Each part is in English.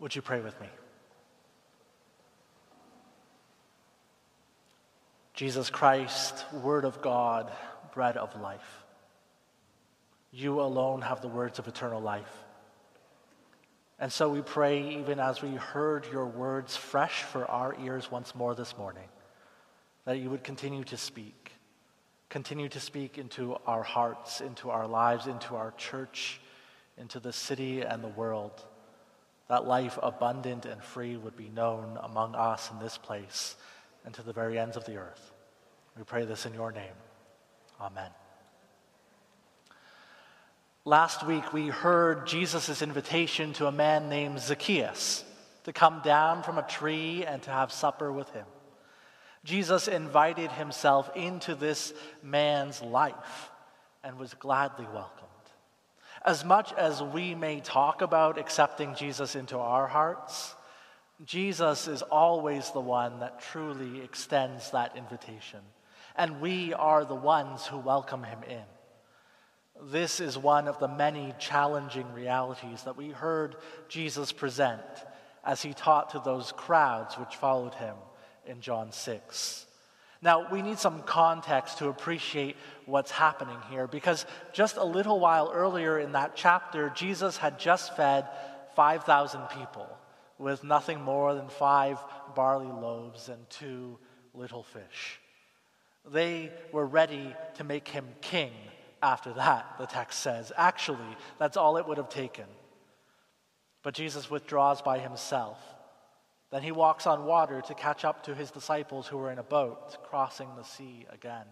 Would you pray with me? Jesus Christ, Word of God, bread of life. You alone have the words of eternal life. And so we pray, even as we heard your words fresh for our ears once more this morning, that you would continue to speak, continue to speak into our hearts, into our lives, into our church, into the city and the world, that life abundant and free would be known among us in this place and to the very ends of the earth. We pray this in your name. Amen. Last week, we heard Jesus' invitation to a man named Zacchaeus to come down from a tree and to have supper with him. Jesus invited himself into this man's life and was gladly welcomed. As much as we may talk about accepting Jesus into our hearts, Jesus is always the one that truly extends that invitation, and we are the ones who welcome him in. This is one of the many challenging realities that we heard Jesus present as he taught to those crowds which followed him in John 6. Now, we need some context to appreciate what's happening here because just a little while earlier in that chapter, Jesus had just fed 5,000 people with nothing more than five barley loaves and two little fish. They were ready to make him king after that, the text says. Actually, that's all it would have taken. But Jesus withdraws by himself. Then he walks on water to catch up to his disciples who were in a boat crossing the sea again.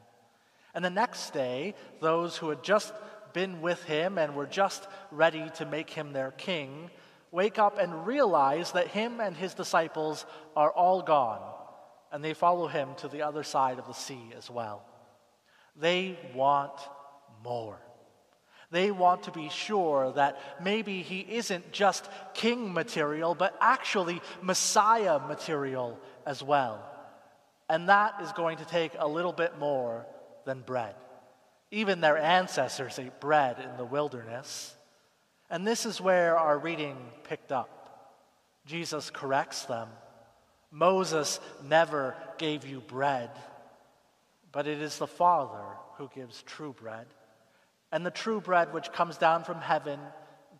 And the next day, those who had just been with him and were just ready to make him their king wake up and realize that him and his disciples are all gone, and they follow him to the other side of the sea as well. They want more. They want to be sure that maybe he isn't just king material, but actually Messiah material as well. And that is going to take a little bit more than bread. Even their ancestors ate bread in the wilderness. And this is where our reading picked up. Jesus corrects them. Moses never gave you bread, but it is the Father who gives true bread and the true bread which comes down from heaven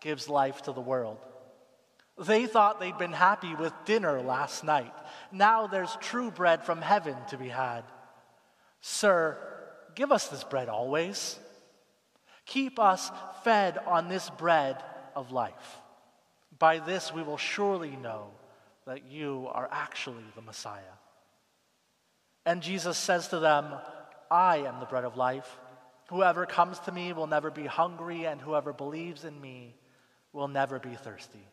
gives life to the world. They thought they'd been happy with dinner last night. Now there's true bread from heaven to be had. Sir, give us this bread always. Keep us fed on this bread of life. By this we will surely know that you are actually the Messiah. And Jesus says to them, I am the bread of life. Whoever comes to me will never be hungry, and whoever believes in me will never be thirsty.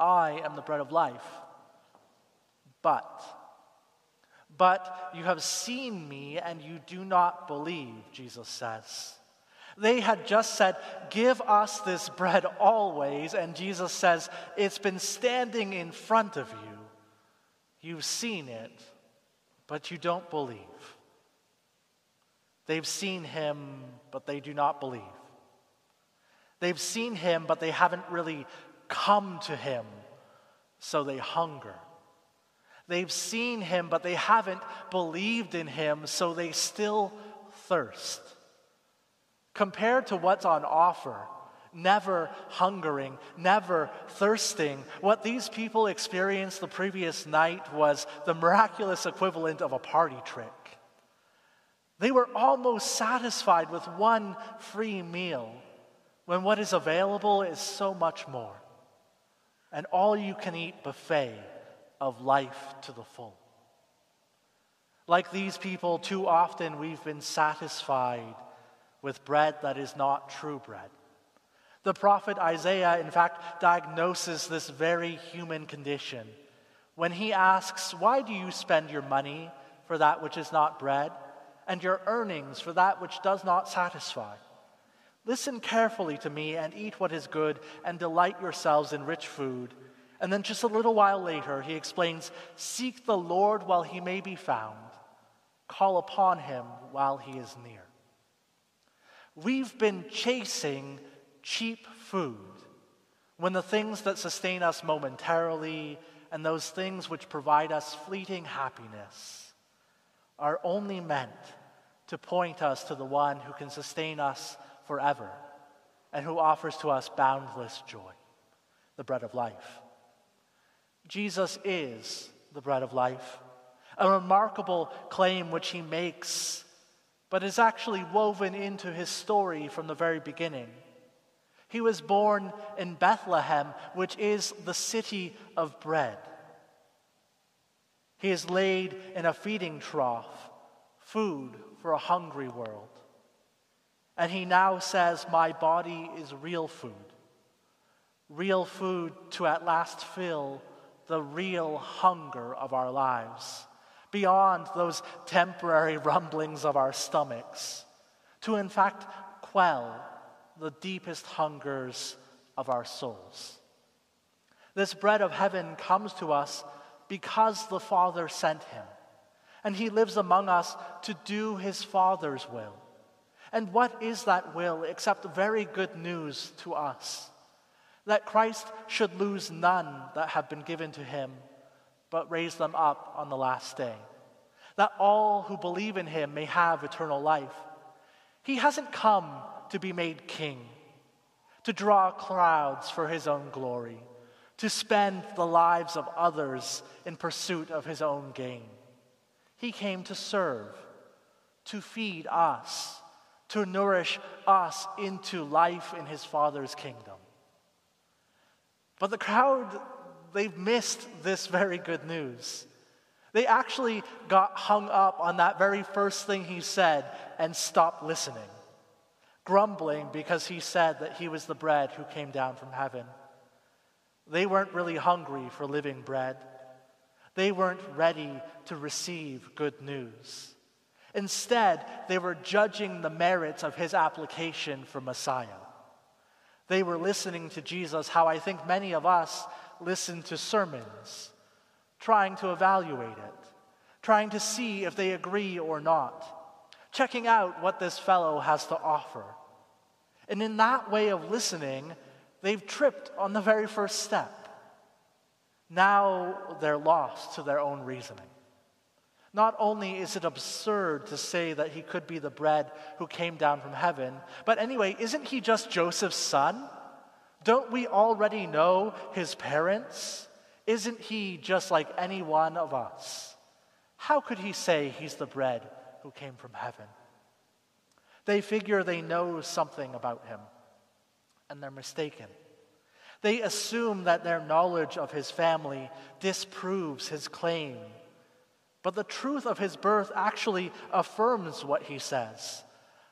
I am the bread of life. But, but you have seen me and you do not believe, Jesus says. They had just said, Give us this bread always. And Jesus says, It's been standing in front of you. You've seen it, but you don't believe. They've seen him, but they do not believe. They've seen him, but they haven't really come to him, so they hunger. They've seen him, but they haven't believed in him, so they still thirst. Compared to what's on offer, never hungering, never thirsting, what these people experienced the previous night was the miraculous equivalent of a party trick. They were almost satisfied with one free meal when what is available is so much more. An all you can eat buffet of life to the full. Like these people, too often we've been satisfied with bread that is not true bread. The prophet Isaiah, in fact, diagnoses this very human condition when he asks, Why do you spend your money for that which is not bread? And your earnings for that which does not satisfy. Listen carefully to me and eat what is good, and delight yourselves in rich food. And then just a little while later, he explains Seek the Lord while he may be found, call upon him while he is near. We've been chasing cheap food. When the things that sustain us momentarily and those things which provide us fleeting happiness are only meant to point us to the one who can sustain us forever and who offers to us boundless joy, the bread of life. Jesus is the bread of life, a remarkable claim which he makes, but is actually woven into his story from the very beginning. He was born in Bethlehem, which is the city of bread. He is laid in a feeding trough, food for a hungry world. And he now says, My body is real food. Real food to at last fill the real hunger of our lives, beyond those temporary rumblings of our stomachs, to in fact quell the deepest hungers of our souls. This bread of heaven comes to us because the Father sent him, and he lives among us to do his Father's will. And what is that will except very good news to us? That Christ should lose none that have been given to him, but raise them up on the last day. That all who believe in him may have eternal life. He hasn't come to be made king, to draw crowds for his own glory, to spend the lives of others in pursuit of his own gain. He came to serve, to feed us, to nourish us into life in his Father's kingdom. But the crowd, they've missed this very good news. They actually got hung up on that very first thing he said and stopped listening grumbling because he said that he was the bread who came down from heaven. They weren't really hungry for living bread. They weren't ready to receive good news. Instead, they were judging the merits of his application for Messiah. They were listening to Jesus how I think many of us listen to sermons, trying to evaluate it, trying to see if they agree or not checking out what this fellow has to offer. And in that way of listening, they've tripped on the very first step. Now they're lost to their own reasoning. Not only is it absurd to say that he could be the bread who came down from heaven, but anyway, isn't he just Joseph's son? Don't we already know his parents? Isn't he just like any one of us? How could he say he's the bread who came from heaven. They figure they know something about him, and they're mistaken. They assume that their knowledge of his family disproves his claim. But the truth of his birth actually affirms what he says.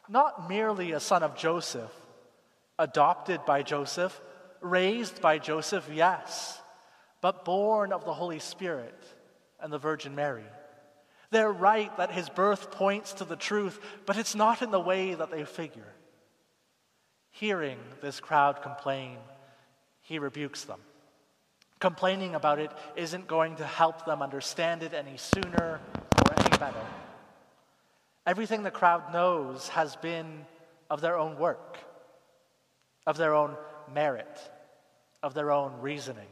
Not merely a son of Joseph, adopted by Joseph, raised by Joseph, yes, but born of the Holy Spirit and the Virgin Mary. They're right that his birth points to the truth, but it's not in the way that they figure. Hearing this crowd complain, he rebukes them. Complaining about it isn't going to help them understand it any sooner or any better. Everything the crowd knows has been of their own work, of their own merit, of their own reasoning.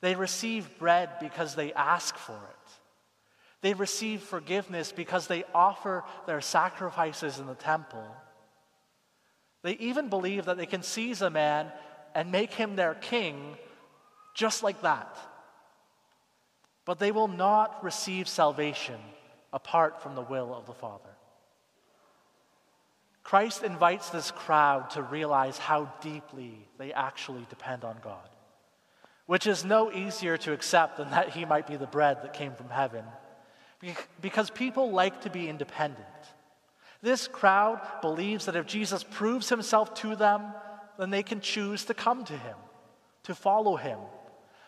They receive bread because they ask for it. They receive forgiveness because they offer their sacrifices in the temple. They even believe that they can seize a man and make him their king just like that. But they will not receive salvation apart from the will of the Father. Christ invites this crowd to realize how deeply they actually depend on God, which is no easier to accept than that he might be the bread that came from heaven because people like to be independent. This crowd believes that if Jesus proves himself to them, then they can choose to come to him, to follow him.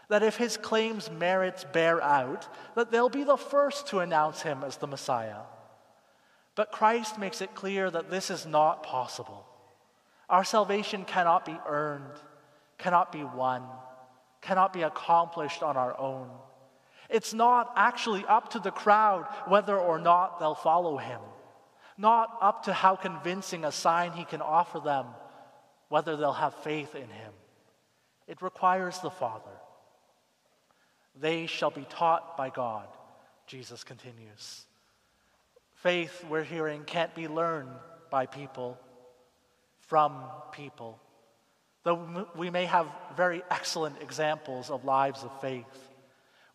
That if his claims' merits bear out, that they'll be the first to announce him as the Messiah. But Christ makes it clear that this is not possible. Our salvation cannot be earned, cannot be won, cannot be accomplished on our own. It's not actually up to the crowd whether or not they'll follow him, not up to how convincing a sign he can offer them, whether they'll have faith in him. It requires the Father. They shall be taught by God, Jesus continues. Faith, we're hearing, can't be learned by people, from people. Though we may have very excellent examples of lives of faith,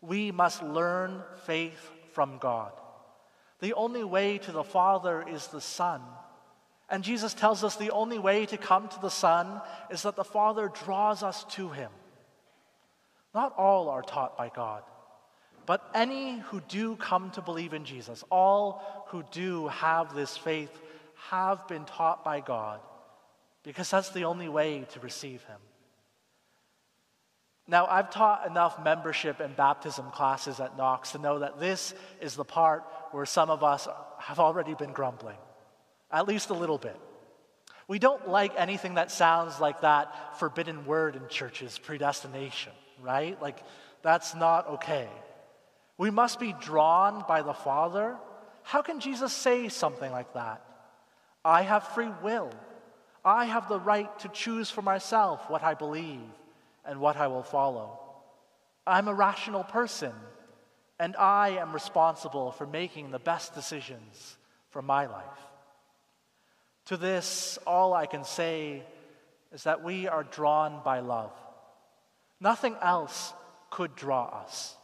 we must learn faith from God. The only way to the Father is the Son. And Jesus tells us the only way to come to the Son is that the Father draws us to Him. Not all are taught by God, but any who do come to believe in Jesus, all who do have this faith, have been taught by God, because that's the only way to receive Him. Now, I've taught enough membership and baptism classes at Knox to know that this is the part where some of us have already been grumbling, at least a little bit. We don't like anything that sounds like that forbidden word in churches, predestination, right? Like, that's not okay. We must be drawn by the Father. How can Jesus say something like that? I have free will. I have the right to choose for myself what I believe and what I will follow. I'm a rational person, and I am responsible for making the best decisions for my life. To this, all I can say is that we are drawn by love. Nothing else could draw us.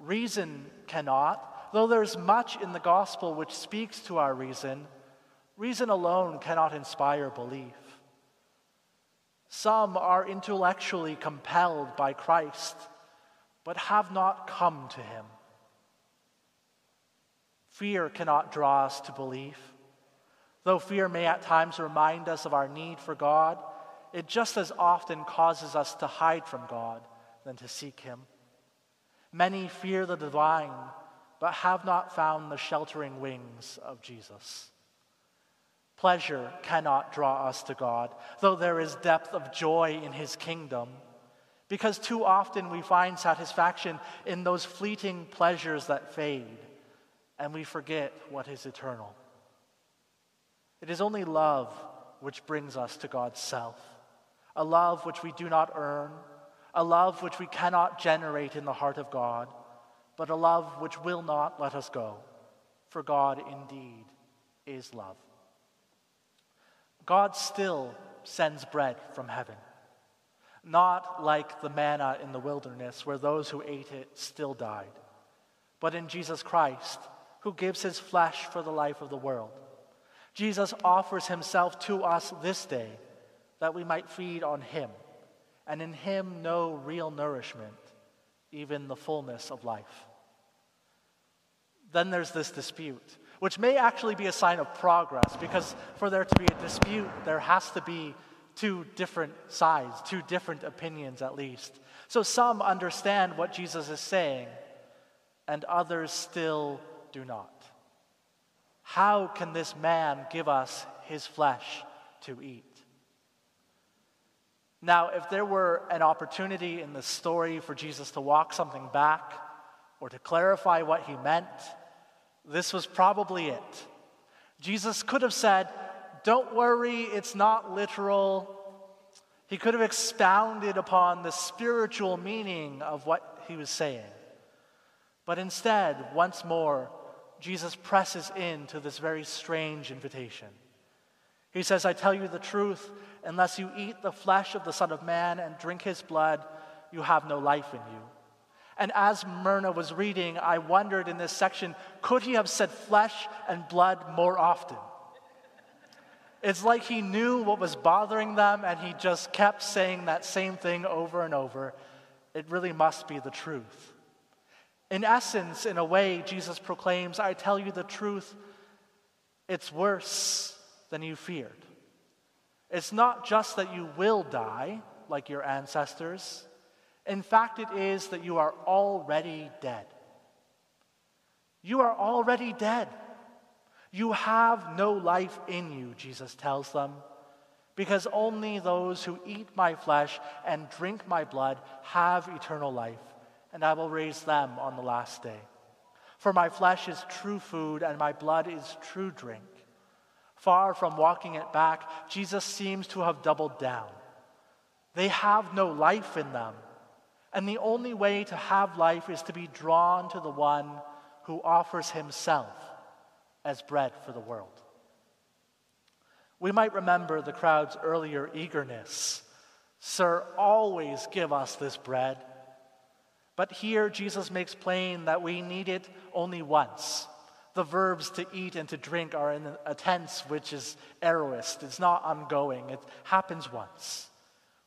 Reason cannot, though there's much in the gospel which speaks to our reason, reason alone cannot inspire belief. Some are intellectually compelled by Christ, but have not come to him. Fear cannot draw us to belief. Though fear may at times remind us of our need for God, it just as often causes us to hide from God than to seek Him. Many fear the divine, but have not found the sheltering wings of Jesus. Pleasure cannot draw us to God, though there is depth of joy in His kingdom, because too often we find satisfaction in those fleeting pleasures that fade, and we forget what is eternal. It is only love which brings us to God's self, a love which we do not earn, a love which we cannot generate in the heart of God, but a love which will not let us go, for God indeed is love. God still sends bread from heaven. Not like the manna in the wilderness, where those who ate it still died, but in Jesus Christ, who gives his flesh for the life of the world. Jesus offers himself to us this day that we might feed on him, and in him know real nourishment, even the fullness of life. Then there's this dispute which may actually be a sign of progress because for there to be a dispute, there has to be two different sides, two different opinions at least. So some understand what Jesus is saying, and others still do not. How can this man give us his flesh to eat? Now, if there were an opportunity in the story for Jesus to walk something back or to clarify what he meant, this was probably it. Jesus could have said, Don't worry, it's not literal. He could have expounded upon the spiritual meaning of what he was saying. But instead, once more, Jesus presses into this very strange invitation. He says, I tell you the truth, unless you eat the flesh of the Son of Man and drink his blood, you have no life in you. And as Myrna was reading, I wondered in this section could he have said flesh and blood more often? It's like he knew what was bothering them and he just kept saying that same thing over and over. It really must be the truth. In essence, in a way, Jesus proclaims, I tell you the truth, it's worse than you feared. It's not just that you will die like your ancestors. In fact, it is that you are already dead. You are already dead. You have no life in you, Jesus tells them, because only those who eat my flesh and drink my blood have eternal life, and I will raise them on the last day. For my flesh is true food, and my blood is true drink. Far from walking it back, Jesus seems to have doubled down. They have no life in them. And the only way to have life is to be drawn to the one who offers himself as bread for the world. We might remember the crowd's earlier eagerness. Sir, always give us this bread. But here Jesus makes plain that we need it only once. The verbs to eat and to drink are in a tense which is aorist, it's not ongoing, it happens once.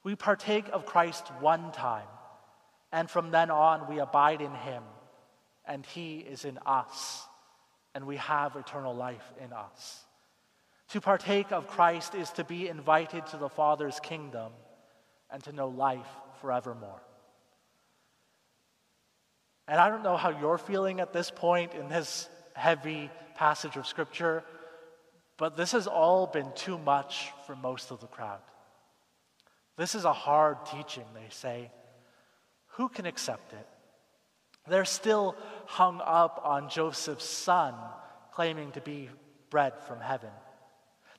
We partake of Christ one time, and from then on we abide in him, and he is in us, and we have eternal life in us. To partake of Christ is to be invited to the Father's kingdom and to know life forevermore. And I don't know how you're feeling at this point in this heavy passage of Scripture, but this has all been too much for most of the crowd. This is a hard teaching, they say. Who can accept it? They're still hung up on Joseph's son claiming to be bread from heaven.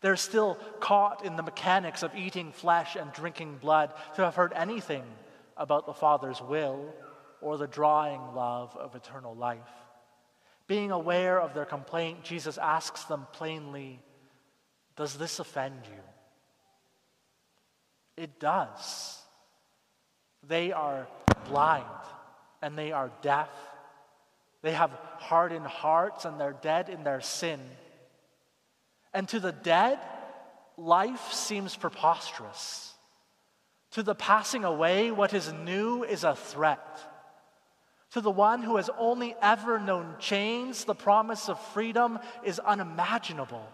They're still caught in the mechanics of eating flesh and drinking blood to have heard anything about the Father's will or the drawing love of eternal life. Being aware of their complaint, Jesus asks them plainly, Does this offend you? It does. They are blind and they are deaf. They have hardened hearts and they're dead in their sin. And to the dead, life seems preposterous. To the passing away, what is new is a threat. To the one who has only ever known chains, the promise of freedom is unimaginable.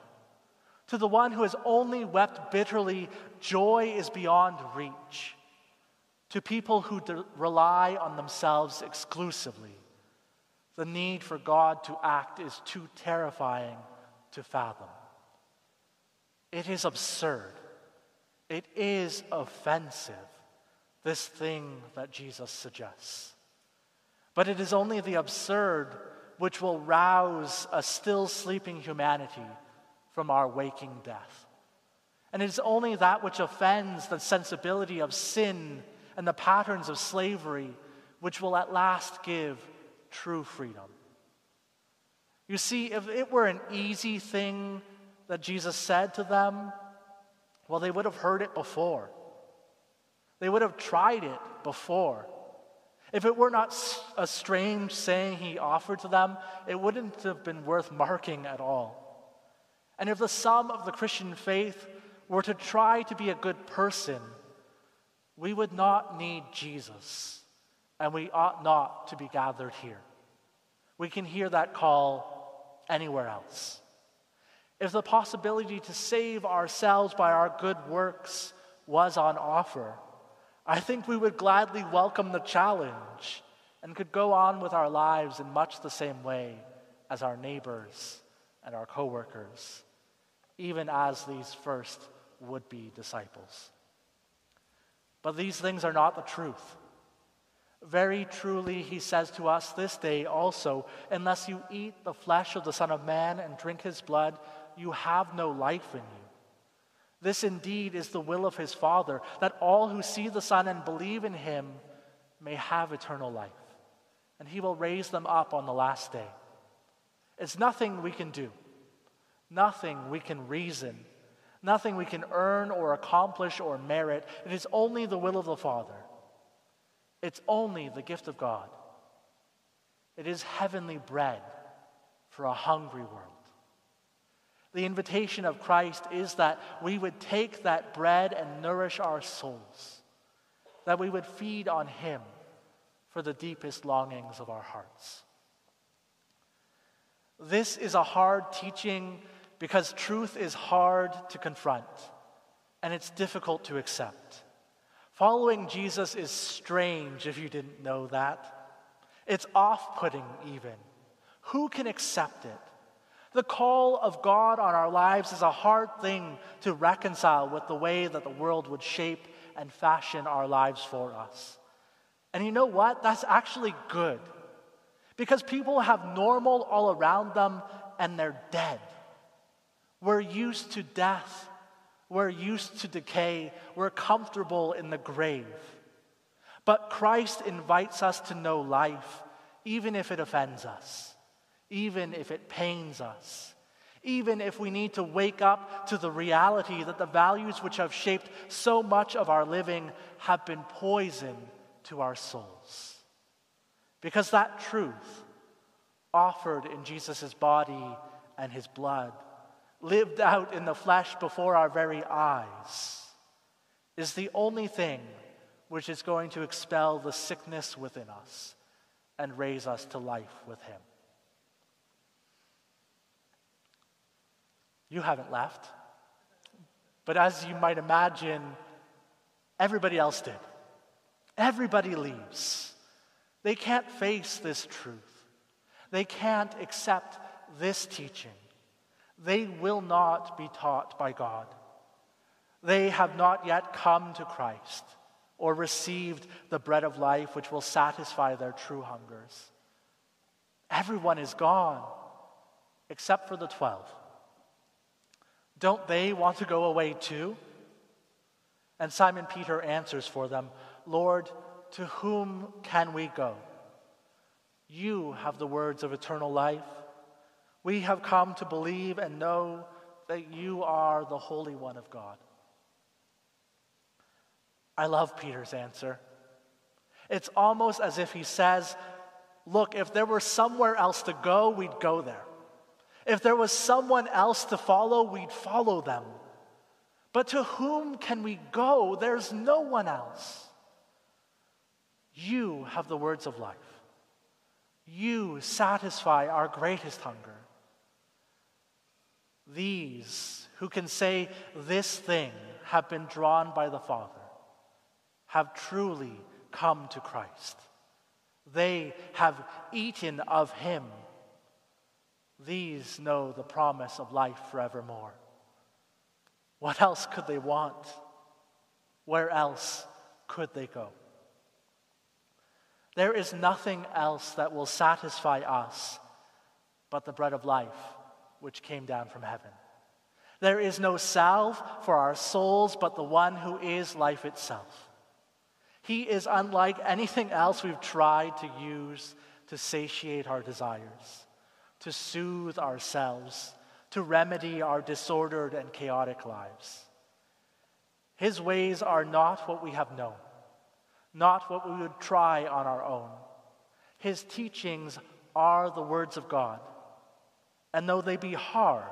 To the one who has only wept bitterly, joy is beyond reach. To people who de- rely on themselves exclusively, the need for God to act is too terrifying to fathom. It is absurd. It is offensive, this thing that Jesus suggests. But it is only the absurd which will rouse a still sleeping humanity from our waking death. And it is only that which offends the sensibility of sin and the patterns of slavery which will at last give true freedom. You see, if it were an easy thing that Jesus said to them? Well, they would have heard it before. They would have tried it before. If it were not a strange saying he offered to them, it wouldn't have been worth marking at all. And if the sum of the Christian faith were to try to be a good person, we would not need Jesus, and we ought not to be gathered here. We can hear that call anywhere else. If the possibility to save ourselves by our good works was on offer, I think we would gladly welcome the challenge and could go on with our lives in much the same way as our neighbors and our coworkers, even as these first would be disciples. But these things are not the truth. Very truly, he says to us this day also, unless you eat the flesh of the Son of Man and drink his blood, you have no life in you. This indeed is the will of his Father, that all who see the Son and believe in him may have eternal life, and he will raise them up on the last day. It's nothing we can do, nothing we can reason, nothing we can earn or accomplish or merit. It is only the will of the Father. It's only the gift of God. It is heavenly bread for a hungry world. The invitation of Christ is that we would take that bread and nourish our souls, that we would feed on Him for the deepest longings of our hearts. This is a hard teaching because truth is hard to confront and it's difficult to accept. Following Jesus is strange if you didn't know that. It's off putting, even. Who can accept it? The call of God on our lives is a hard thing to reconcile with the way that the world would shape and fashion our lives for us. And you know what? That's actually good. Because people have normal all around them and they're dead. We're used to death. We're used to decay. We're comfortable in the grave. But Christ invites us to know life, even if it offends us, even if it pains us, even if we need to wake up to the reality that the values which have shaped so much of our living have been poison to our souls. Because that truth, offered in Jesus' body and his blood, lived out in the flesh before our very eyes, is the only thing which is going to expel the sickness within us and raise us to life with him. You haven't left, but as you might imagine, everybody else did. Everybody leaves. They can't face this truth. They can't accept this teaching. They will not be taught by God. They have not yet come to Christ or received the bread of life which will satisfy their true hungers. Everyone is gone except for the twelve. Don't they want to go away too? And Simon Peter answers for them Lord, to whom can we go? You have the words of eternal life. We have come to believe and know that you are the Holy One of God. I love Peter's answer. It's almost as if he says, Look, if there were somewhere else to go, we'd go there. If there was someone else to follow, we'd follow them. But to whom can we go? There's no one else. You have the words of life. You satisfy our greatest hunger. These who can say this thing have been drawn by the Father, have truly come to Christ. They have eaten of Him. These know the promise of life forevermore. What else could they want? Where else could they go? There is nothing else that will satisfy us but the bread of life which came down from heaven. There is no salve for our souls but the one who is life itself. He is unlike anything else we've tried to use to satiate our desires, to soothe ourselves, to remedy our disordered and chaotic lives. His ways are not what we have known not what we would try on our own. His teachings are the words of God. And though they be hard,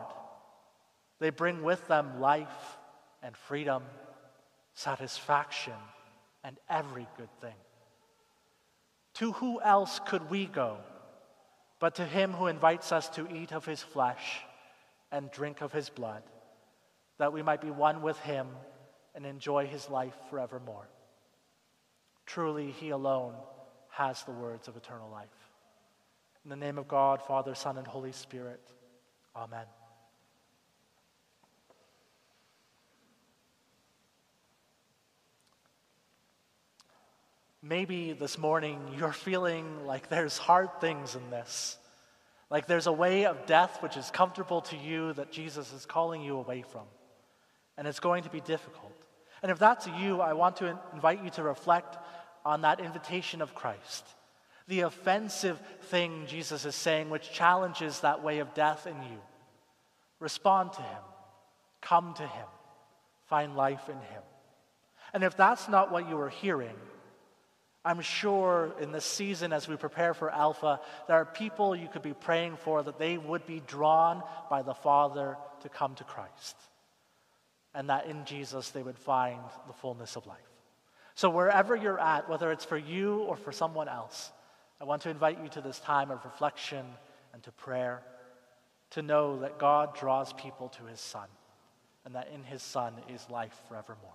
they bring with them life and freedom, satisfaction, and every good thing. To who else could we go but to him who invites us to eat of his flesh and drink of his blood, that we might be one with him and enjoy his life forevermore? Truly, He alone has the words of eternal life. In the name of God, Father, Son, and Holy Spirit, Amen. Maybe this morning you're feeling like there's hard things in this. Like there's a way of death which is comfortable to you that Jesus is calling you away from. And it's going to be difficult. And if that's you, I want to invite you to reflect on that invitation of Christ. The offensive thing Jesus is saying, which challenges that way of death in you. Respond to Him, come to Him, find life in Him. And if that's not what you are hearing, I'm sure in this season, as we prepare for Alpha, there are people you could be praying for that they would be drawn by the Father to come to Christ. And that in Jesus they would find the fullness of life. So, wherever you're at, whether it's for you or for someone else, I want to invite you to this time of reflection and to prayer to know that God draws people to his Son and that in his Son is life forevermore.